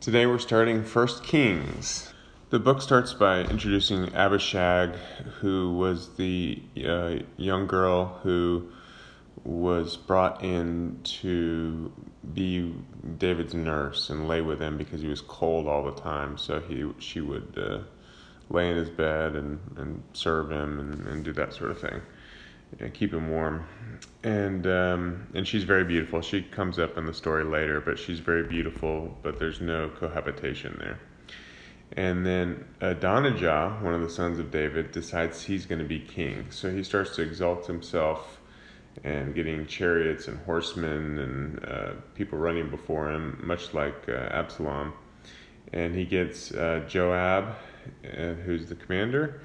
Today we're starting First Kings. The book starts by introducing Abishag, who was the uh, young girl who was brought in to be David's nurse and lay with him because he was cold all the time. So he she would uh, lay in his bed and, and serve him and, and do that sort of thing and keep him warm. And um, and she's very beautiful. She comes up in the story later, but she's very beautiful. But there's no cohabitation there. And then Adonijah, one of the sons of David, decides he's going to be king. So he starts to exalt himself and getting chariots and horsemen and uh, people running before him, much like uh, Absalom. And he gets uh, Joab, uh, who's the commander,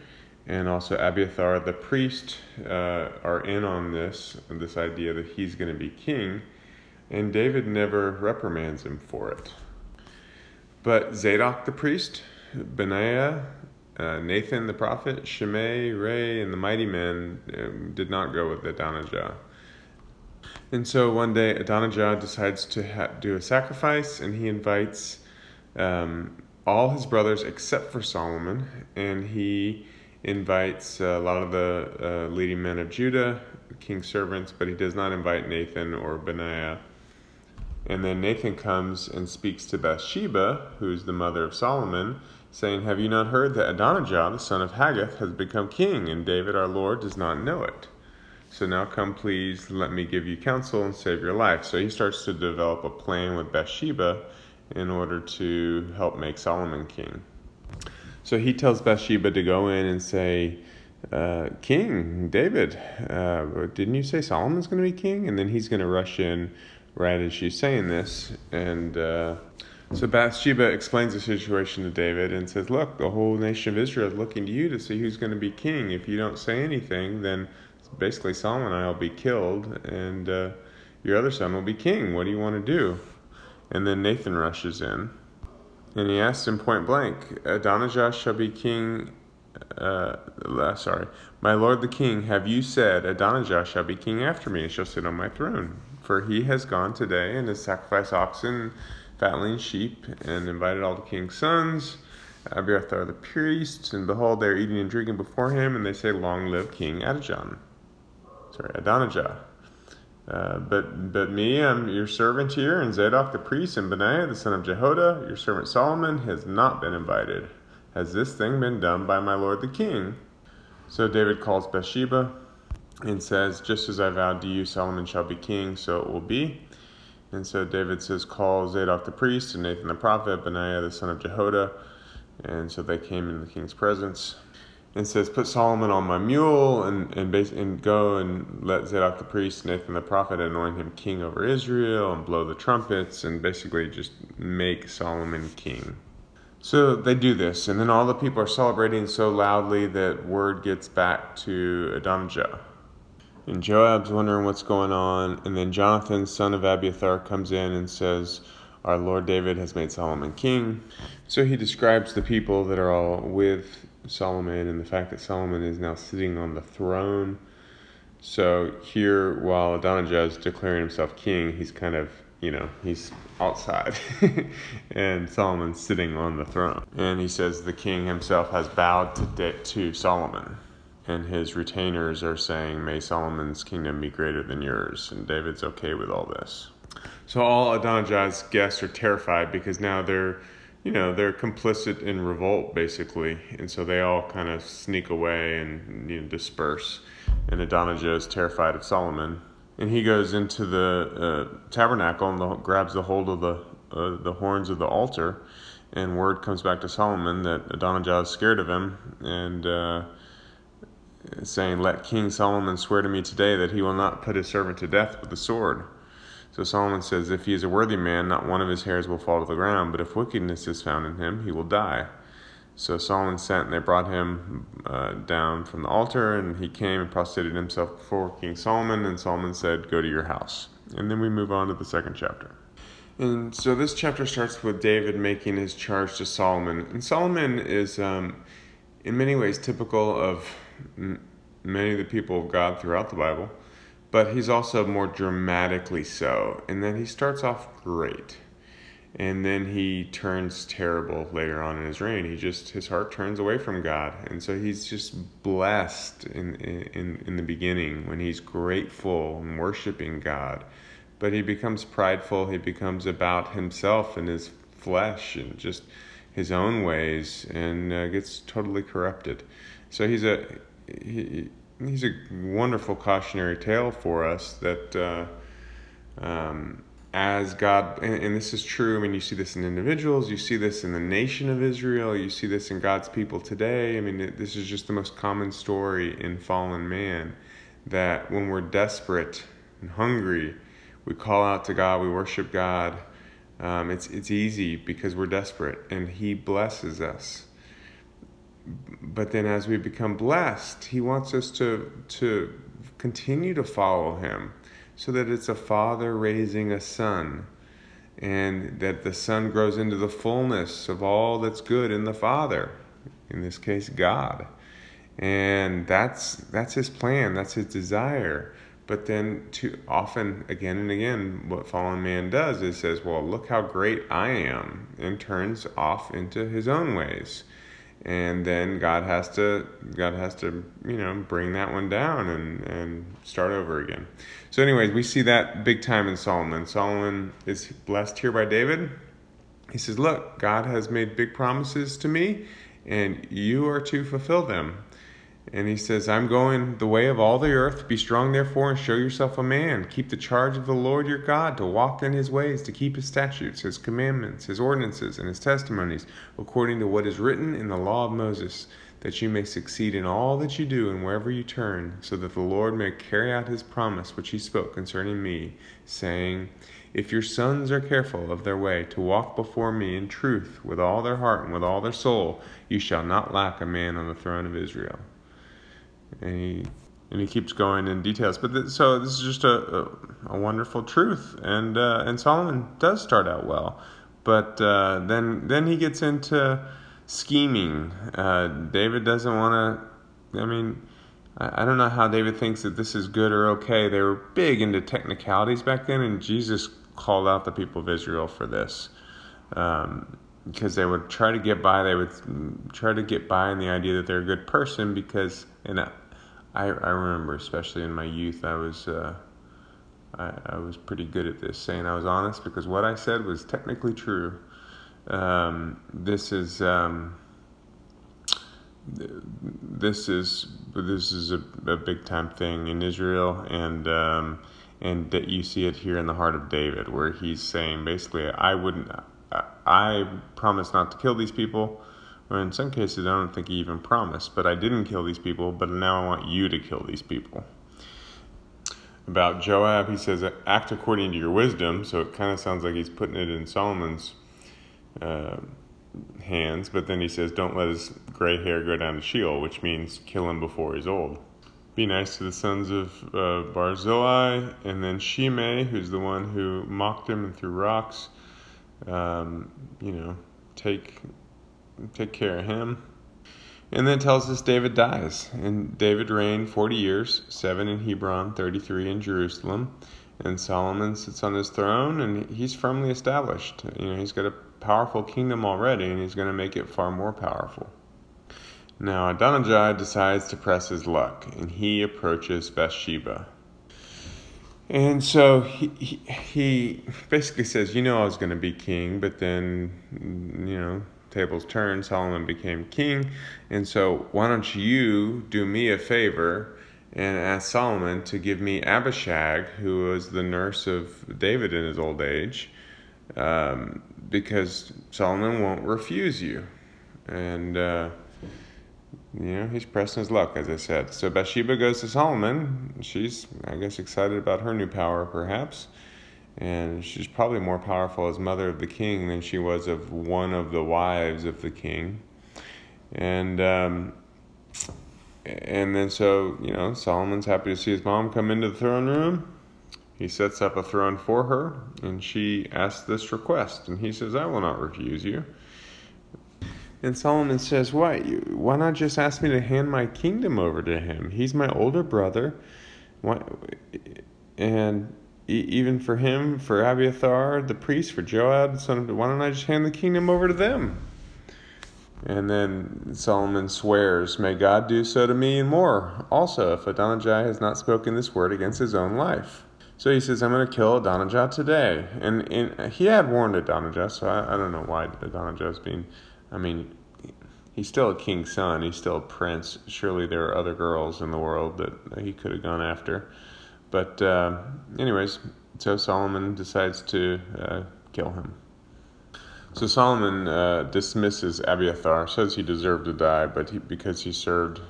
and also Abiathar the priest uh, are in on this this idea that he's going to be king, and David never reprimands him for it. But Zadok the priest, Benaiah, uh, Nathan the prophet, Shimei, Rei, and the mighty men um, did not go with Adonijah. And so one day Adonijah decides to ha- do a sacrifice, and he invites um, all his brothers except for Solomon, and he invites a lot of the uh, leading men of Judah, king's servants, but he does not invite Nathan or Benaiah. And then Nathan comes and speaks to Bathsheba, who's the mother of Solomon, saying, Have you not heard that Adonijah, the son of Haggith, has become king, and David our Lord does not know it? So now come, please, let me give you counsel and save your life. So he starts to develop a plan with Bathsheba in order to help make Solomon king. So he tells Bathsheba to go in and say, uh, King David, uh, didn't you say Solomon's going to be king? And then he's going to rush in right as she's saying this. And uh, so Bathsheba explains the situation to David and says, Look, the whole nation of Israel is looking to you to see who's going to be king. If you don't say anything, then basically Solomon and I will be killed, and uh, your other son will be king. What do you want to do? And then Nathan rushes in and he asked him point blank, Adonijah shall be king. Uh, uh, sorry, my lord the king, have you said Adonijah shall be king after me and shall sit on my throne? For he has gone today and has sacrificed oxen, fatling sheep, and invited all the king's sons. Abiathar the priest, and behold, they are eating and drinking before him, and they say, Long live King Adonijah. Sorry, Adonijah. Uh, but but me, I'm your servant here, and Zadok the priest, and Benaiah the son of Jehoiada, your servant Solomon, has not been invited. Has this thing been done by my lord the king? So David calls Bathsheba and says, Just as I vowed to you, Solomon shall be king, so it will be. And so David says, Call Zadok the priest, and Nathan the prophet, Benaiah the son of Jehoiada. And so they came in the king's presence and says, Put Solomon on my mule and, and, base, and go and let Zadok the priest, Nathan the prophet, anoint him king over Israel and blow the trumpets and basically just make Solomon king. So they do this, and then all the people are celebrating so loudly that word gets back to Adonijah. And Joab's wondering what's going on, and then Jonathan, son of Abiathar, comes in and says, Our Lord David has made Solomon king. So he describes the people that are all with Solomon and the fact that Solomon is now sitting on the throne. So here, while Adonijah is declaring himself king, he's kind of, you know, he's outside, and Solomon's sitting on the throne. And he says the king himself has bowed to, de- to Solomon, and his retainers are saying, "May Solomon's kingdom be greater than yours." And David's okay with all this. So all Adonijah's guests are terrified because now they're you know they're complicit in revolt basically. And so they all kind of sneak away and you know, disperse. And adonijah is terrified of solomon. And he goes into the uh, tabernacle and the, grabs the hold of the uh, the horns of the altar. And word comes back to solomon that adonijah is scared of him and uh, saying let king solomon swear to me today that he will not put his servant to death with the sword so Solomon says, If he is a worthy man, not one of his hairs will fall to the ground, but if wickedness is found in him, he will die. So Solomon sent, and they brought him uh, down from the altar, and he came and prostrated himself before King Solomon, and Solomon said, Go to your house. And then we move on to the second chapter. And so this chapter starts with David making his charge to Solomon. And Solomon is, um, in many ways, typical of m- many of the people of God throughout the Bible but he's also more dramatically so. And then he starts off great. and then he turns terrible later on in his reign. He just his heart turns away from God, and so he's just blessed in in in the beginning when he's grateful and worshiping God, but he becomes prideful. He becomes about himself and his flesh and just his own ways, and uh, gets totally corrupted. So he's a he, he's a wonderful cautionary tale for us that. Uh, um, as God, and, and, this is true. I mean, you see this in individuals, you see this in the nation of Israel, you see this in God's people today. I mean, it, this is just the most common story in fallen man that when we're desperate and hungry, we call out to God, we worship God. Um, it's it's easy because we're desperate, and He blesses us. But then, as we become blessed, He wants us to to continue to follow Him so that it's a father raising a son and that the son grows into the fullness of all that's good in the father in this case god. And that's that's his plan that's his desire. But then too often again and again what fallen man does is says well look how great i am and turns off into his own ways and then God has to God has to you know bring that one down and and start over again. So, anyways, we see that big time in Solomon. Solomon is blessed here by David. He says, "Look, God has made big promises to me, and you are to fulfill them." And he says, I'm going the way of all the earth. Be strong, therefore, and show yourself a man. Keep the charge of the Lord your God, to walk in his ways, to keep his statutes, his commandments, his ordinances, and his testimonies, according to what is written in the law of Moses, that you may succeed in all that you do and wherever you turn, so that the Lord may carry out his promise which he spoke concerning me, saying, If your sons are careful of their way to walk before me in truth with all their heart and with all their soul, you shall not lack a man on the throne of Israel and he and he keeps going in details. But th- so this is just a, a, wonderful truth, and uh, and Solomon does start out well, but uh, then then he gets into scheming. Uh, David doesn't want to. I mean, I, don't know how David thinks that this is good or okay. They were big into technicalities back then, and Jesus called out the people of Israel for this. Um, because they would try to get by, they would try to get by in the idea that they're a good person because, and I, I remember, especially in my youth, I was uh, I, I was pretty good at this, saying I was honest because what I said was technically true. Um, this is um, this is this is a, a, big time thing in Israel, and um, and that you see it here in the heart of David, where he's saying basically, I wouldn't, I, I promise not to kill these people or in some cases, I don't think he even promised, but I didn't kill these people, but now I want you to kill these people. About Joab, he says, act according to your wisdom, so it kind of sounds like he's putting it in Solomon's uh, hands, but then he says, don't let his gray hair go down to Sheol, which means kill him before he's old. Be nice to the sons of uh, Barzillai, and then Shimei, who's the one who mocked him and threw rocks. Um, you know, take take care of him. And then tells us David dies. And David reigned 40 years, 7 in Hebron, 33 in Jerusalem. And Solomon sits on his throne and he's firmly established. You know, he's got a powerful kingdom already and he's going to make it far more powerful. Now, Adonijah decides to press his luck and he approaches Bathsheba. And so he, he, he basically says, You know, I was going to be king, but then, you know, tables turned, Solomon became king. And so, why don't you do me a favor and ask Solomon to give me Abishag, who was the nurse of David in his old age, um, because Solomon won't refuse you. And, uh, you know, he's pressing his luck, as I said. So Bathsheba goes to Solomon. She's, I guess, excited about her new power, perhaps and she's probably more powerful as mother of the king than she was of one of the wives of the king. And um, and then so you know Solomon's happy to see his mom come into the throne room. He sets up a throne for her, and she asks this request, and he says, "I will not refuse you." And Solomon says, "Why? Why not just ask me to hand my kingdom over to him? He's my older brother." Why? And even for him, for Abiathar, the priest, for Joab, son of, why don't I just hand the kingdom over to them? And then Solomon swears, May God do so to me and more, also, if Adonijah has not spoken this word against his own life. So he says, I'm going to kill Adonijah today. And, and he had warned Adonijah, so I, I don't know why Adonijah is being, I mean, he's still a king's son, he's still a prince. Surely there are other girls in the world that he could have gone after. But, uh, anyways, so Solomon decides to uh, kill him. So Solomon uh, dismisses Abiathar, says he deserved to die, but he, because he served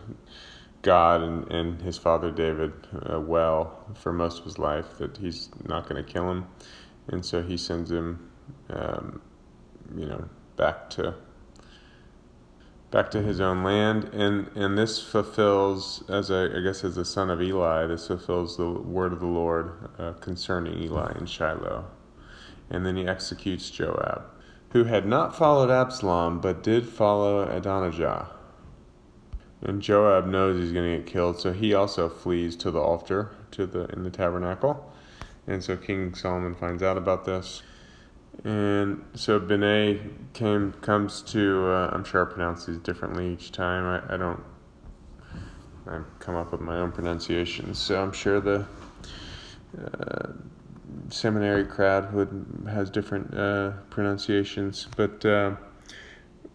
God and, and his father David uh, well for most of his life, that he's not going to kill him, and so he sends him, um, you know, back to back to his own land, and and this fulfills, as I guess as a son of Eli, this fulfills the word of the Lord uh, concerning Eli and Shiloh, and then he executes Joab who had not followed Absalom, but did follow Adonijah. And Joab knows he's going to get killed, so he also flees to the altar, to the in the tabernacle. And so King Solomon finds out about this. And so Benay came comes to uh, I'm sure I pronounce these differently each time. I, I don't I come up with my own pronunciations, so I'm sure the uh, seminary crowd who has different uh, pronunciations, but uh,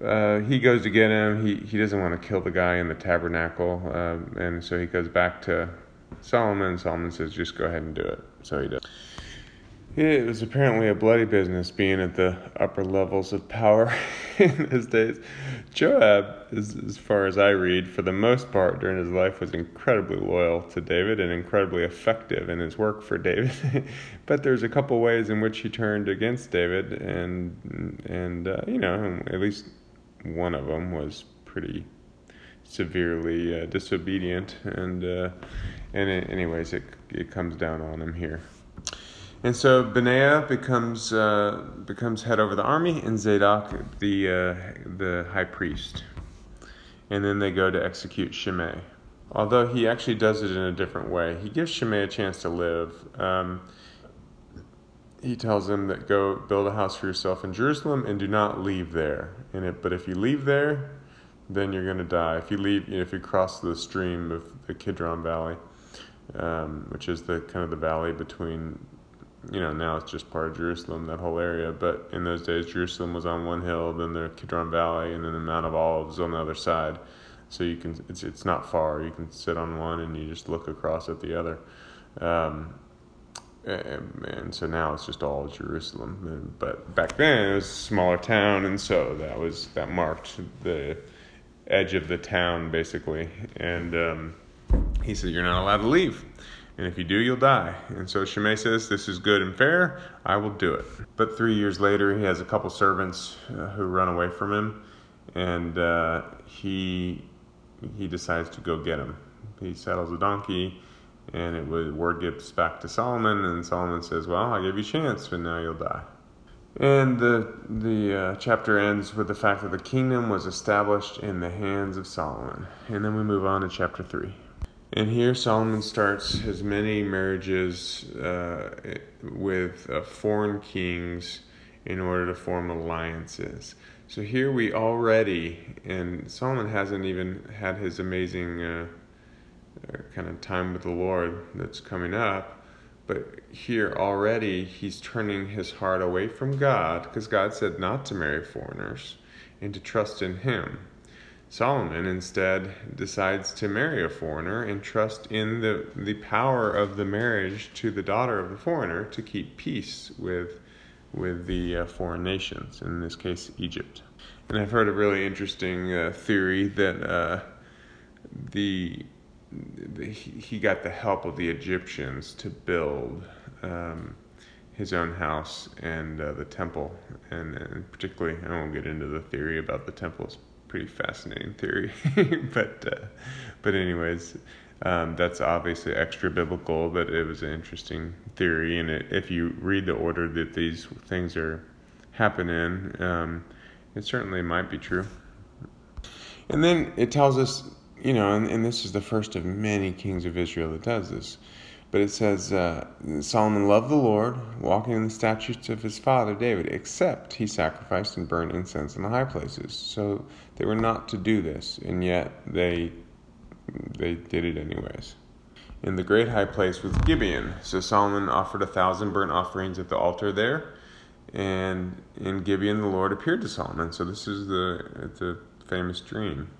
uh, he goes to get him. He he doesn't want to kill the guy in the tabernacle, um, and so he goes back to Solomon. Solomon says, "Just go ahead and do it." So he does. It was apparently a bloody business being at the upper levels of power in those days. Joab, as, as far as I read, for the most part during his life, was incredibly loyal to David and incredibly effective in his work for David. but there's a couple ways in which he turned against David, and and uh, you know at least one of them was pretty severely uh, disobedient, and uh, and it, anyways, it it comes down on him here. And so Benaiah becomes uh, becomes head over the army, and Zadok the uh, the high priest. And then they go to execute Shimei. Although he actually does it in a different way, he gives Shimei a chance to live. Um, he tells him that go build a house for yourself in Jerusalem and do not leave there. And it, but if you leave there, then you're going to die. If you leave, you know, if you cross the stream of the Kidron Valley, um, which is the kind of the valley between you know, now it's just part of Jerusalem, that whole area. But in those days, Jerusalem was on one hill, then the Kidron Valley, and then the Mount of Olives on the other side. So you can, it's it's not far. You can sit on one and you just look across at the other. Um, and, and so now it's just all Jerusalem. But back then it was a smaller town, and so that was that marked the edge of the town basically. And um, he said, "You're not allowed to leave." And if you do, you'll die. And so Shimei says, This is good and fair, I will do it. But three years later, he has a couple servants uh, who run away from him, and uh, he, he decides to go get him. He saddles a donkey, and it was, word gets back to Solomon, and Solomon says, Well, I gave you a chance, but now you'll die. And the, the uh, chapter ends with the fact that the kingdom was established in the hands of Solomon. And then we move on to chapter 3. And here Solomon starts his many marriages uh, with uh, foreign kings in order to form alliances. So here we already, and Solomon hasn't even had his amazing uh, uh kind of time with the Lord that's coming up, but here already he's turning his heart away from God because God said not to marry foreigners and to trust in Him. Solomon instead decides to marry a foreigner and trust in the, the power of the marriage to the daughter of the foreigner to keep peace with, with the uh, foreign nations, in this case, Egypt. And I've heard a really interesting uh, theory that uh, the, the, he got the help of the Egyptians to build um, his own house and uh, the temple, and, and, particularly, I won't get into the theory about the temples pretty fascinating theory. but uh, but anyways, um, that's obviously extra biblical, but it was an interesting theory. And it, if you read the order that these things are happening, um, it certainly might be true. And then it tells us, you know, and, and this is the first of many kings of Israel that does this. But it says uh, Solomon loved the Lord, walking in the statutes of his father David, except he sacrificed and burned incense in the high places. So they were not to do this, and yet they they did it anyways. In the great high place was Gibeon. So Solomon offered a thousand burnt offerings at the altar there, and in Gibeon the Lord appeared to Solomon. So this is the the famous dream,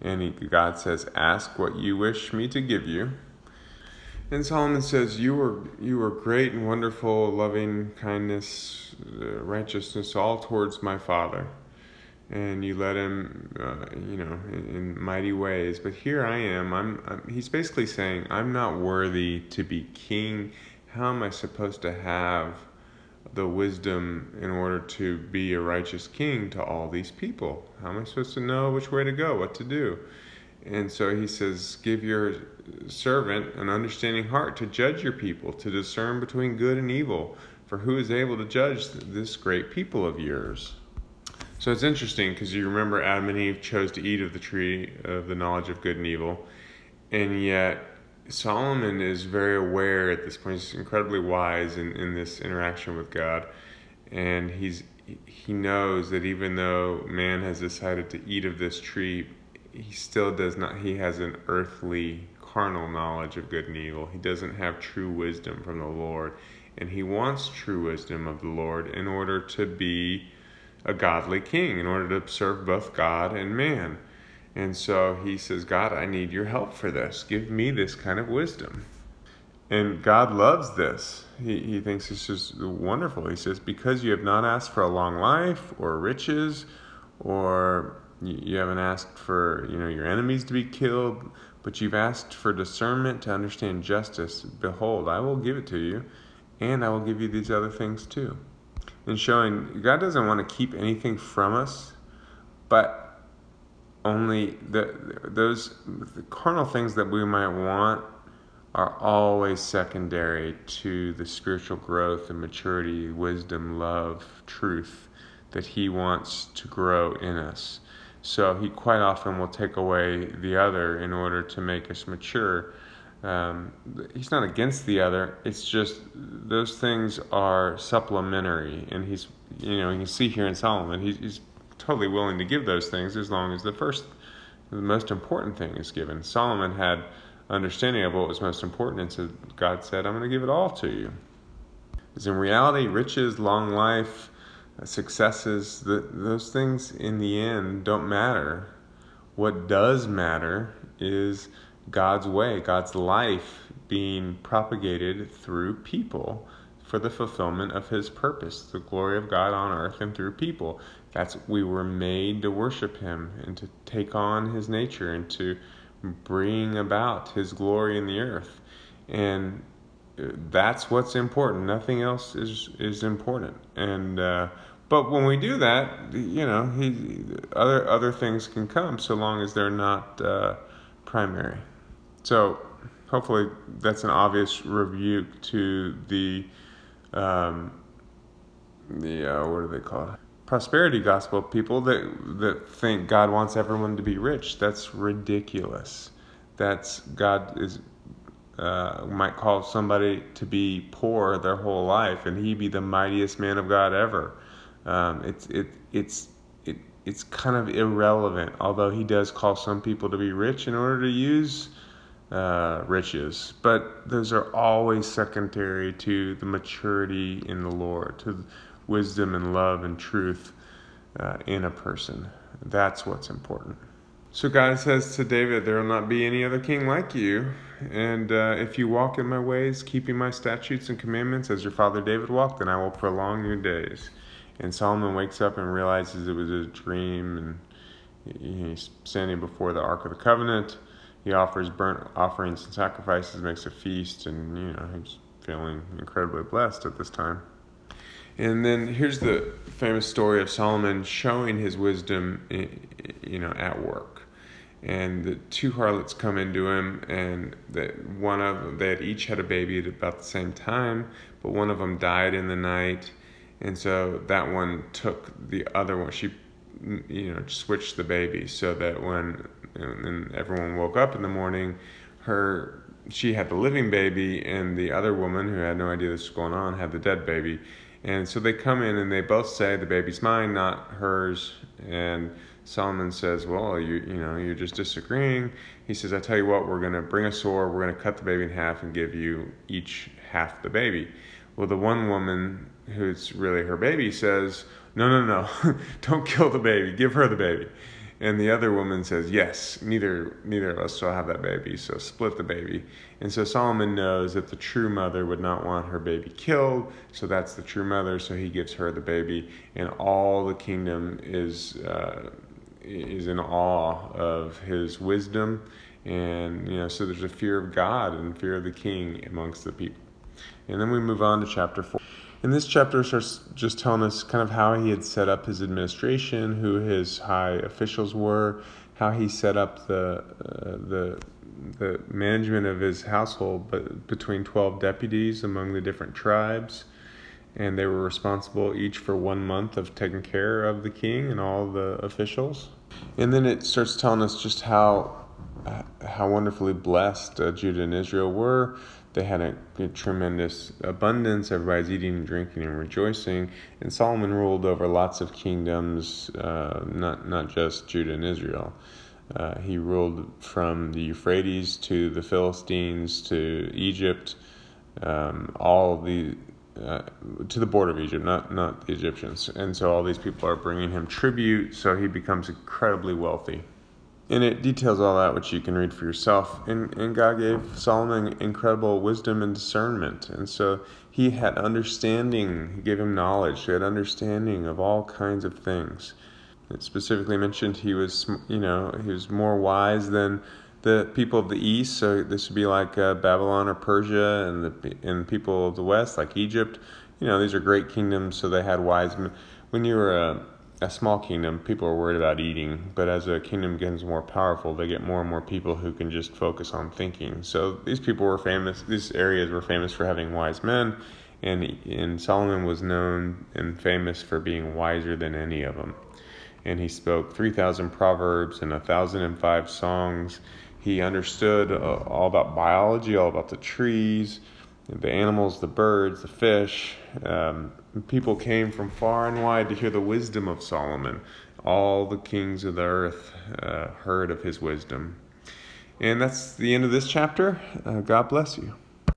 and he, God says, "Ask what you wish me to give you." And Solomon says, "You were you were great and wonderful, loving kindness, uh, righteousness, all towards my father, and you led him, uh, you know, in, in, mighty ways. But here I am. I'm, I'm. He's basically saying, I'm not worthy to be king. How am I supposed to have the wisdom in order to be a righteous king to all these people? How am I supposed to know which way to go, what to do?" And so he says, Give your servant an understanding heart to judge your people, to discern between good and evil. For who is able to judge this great people of yours? So it's interesting because you remember Adam and Eve chose to eat of the tree of the knowledge of good and evil. And yet, Solomon is very aware at this point. He's incredibly wise in, in this interaction with God. And he's he knows that even though man has decided to eat of this tree, he still does not he has an earthly carnal knowledge of good and evil. He doesn't have true wisdom from the lord. And he wants true wisdom of the lord in order to be a godly king in order to serve both god and man. And so he says god i need your help for this. Give me this kind of wisdom. And god loves this. He, he thinks it's just wonderful. He says because you have not asked for a long life or riches or you haven't asked for you know your enemies to be killed, but you've asked for discernment to understand justice. Behold, I will give it to you, and I will give you these other things too. And showing God doesn't want to keep anything from us, but only the those the carnal things that we might want are always secondary to the spiritual growth and maturity, wisdom, love, truth that He wants to grow in us. So he quite often will take away the other in order to make us mature. Um, he's not against the other. It's just those things are supplementary, and he's you know you can see here in Solomon he's, he's totally willing to give those things as long as the first, the most important thing is given. Solomon had understanding of what was most important, and so God said, "I'm going to give it all to you." Because in reality, riches, long life, successes, that those things in the end don't matter. What does matter is God's way, God's life being propagated through people for the fulfillment of his purpose, the glory of God on earth and through people. That's we were made to worship him and to take on his nature and to bring about his glory in the earth. And that's what's important. Nothing else is is important. And uh, but when we do that, you know, he other other things can come so long as they're not uh, primary. So hopefully that's an obvious rebuke to the um, the uh, what do they call it? Prosperity gospel people that that think God wants everyone to be rich. That's ridiculous. That's God is uh, might call somebody to be poor their whole life, and he be the mightiest man of God ever. Um, it's it it's it it's kind of irrelevant. Although he does call some people to be rich in order to use uh, riches, but those are always secondary to the maturity in the Lord, to wisdom and love and truth uh, in a person. That's what's important. So God says to David, There will not be any other king like you. And uh, if you walk in my ways, keeping my statutes and commandments as your father David walked, then I will prolong your days. And Solomon wakes up and realizes it was a dream, and he's standing before the Ark of the Covenant. He offers burnt offerings and sacrifices, makes a feast, and you know he's feeling incredibly blessed at this time. And then here's the famous story of Solomon showing his wisdom, you know, at work and the two harlots come into him and that one of them they had each had a baby at about the same time but one of them died in the night and so that one took the other one she you know switched the baby so that when and everyone woke up in the morning her she had the living baby, and the other woman who had no idea this was going on had the dead baby. And so they come in and they both say the baby's mine, not hers. And Solomon says, "Well, you you know you're just disagreeing." He says, "I tell you what, we're going to bring a sword, we're going to cut the baby in half and give you each half the baby." Well, the one woman who's really her baby says, "No, no, no, don't kill the baby. Give her the baby." And the other woman says, "Yes, neither neither of us shall have that baby, so split the baby." And so Solomon knows that the true mother would not want her baby killed, so that's the true mother. So he gives her the baby, and all the kingdom is uh, is in awe of his wisdom, and you know, so there's a fear of God and fear of the king amongst the people. And then we move on to chapter four. And this chapter starts just telling us kind of how he had set up his administration, who his high officials were, how he set up the uh, the the management of his household, but between twelve deputies among the different tribes, and they were responsible each for one month of taking care of the king and all the officials. And then it starts telling us just how how wonderfully blessed uh, Judah and Israel were. They had a, a, tremendous abundance. Everybody's eating and drinking and rejoicing. And Solomon ruled over lots of kingdoms, uh, not not just Judah and Israel. Uh, he ruled from the Euphrates to the Philistines to Egypt, um, all the uh, to the border of Egypt, not not the Egyptians. And so all these people are bringing him tribute. So he becomes incredibly wealthy. And it details all that, which you can read for yourself. And, and God gave Solomon incredible wisdom and discernment. And so he had understanding, he gave him knowledge, he had understanding of all kinds of things. It specifically mentioned he was, you know, he was more wise than the people of the east. So this would be like uh, Babylon or Persia, and the and people of the west, like Egypt. You know, these are great kingdoms, so they had wise men. When you were a a small kingdom, people are worried about eating, but as a kingdom gets more powerful, they get more and more people who can just focus on thinking. So these people were famous, these areas were famous for having wise men, and, and Solomon was known and famous for being wiser than any of them. And he spoke 3,000 proverbs and 1,005 songs. He understood uh, all about biology, all about the trees, the animals, the birds, the fish. Um, people came from far and wide to hear the wisdom of Solomon. All the kings of the earth uh, heard of his wisdom. And that's the end of this chapter. Uh, God bless you.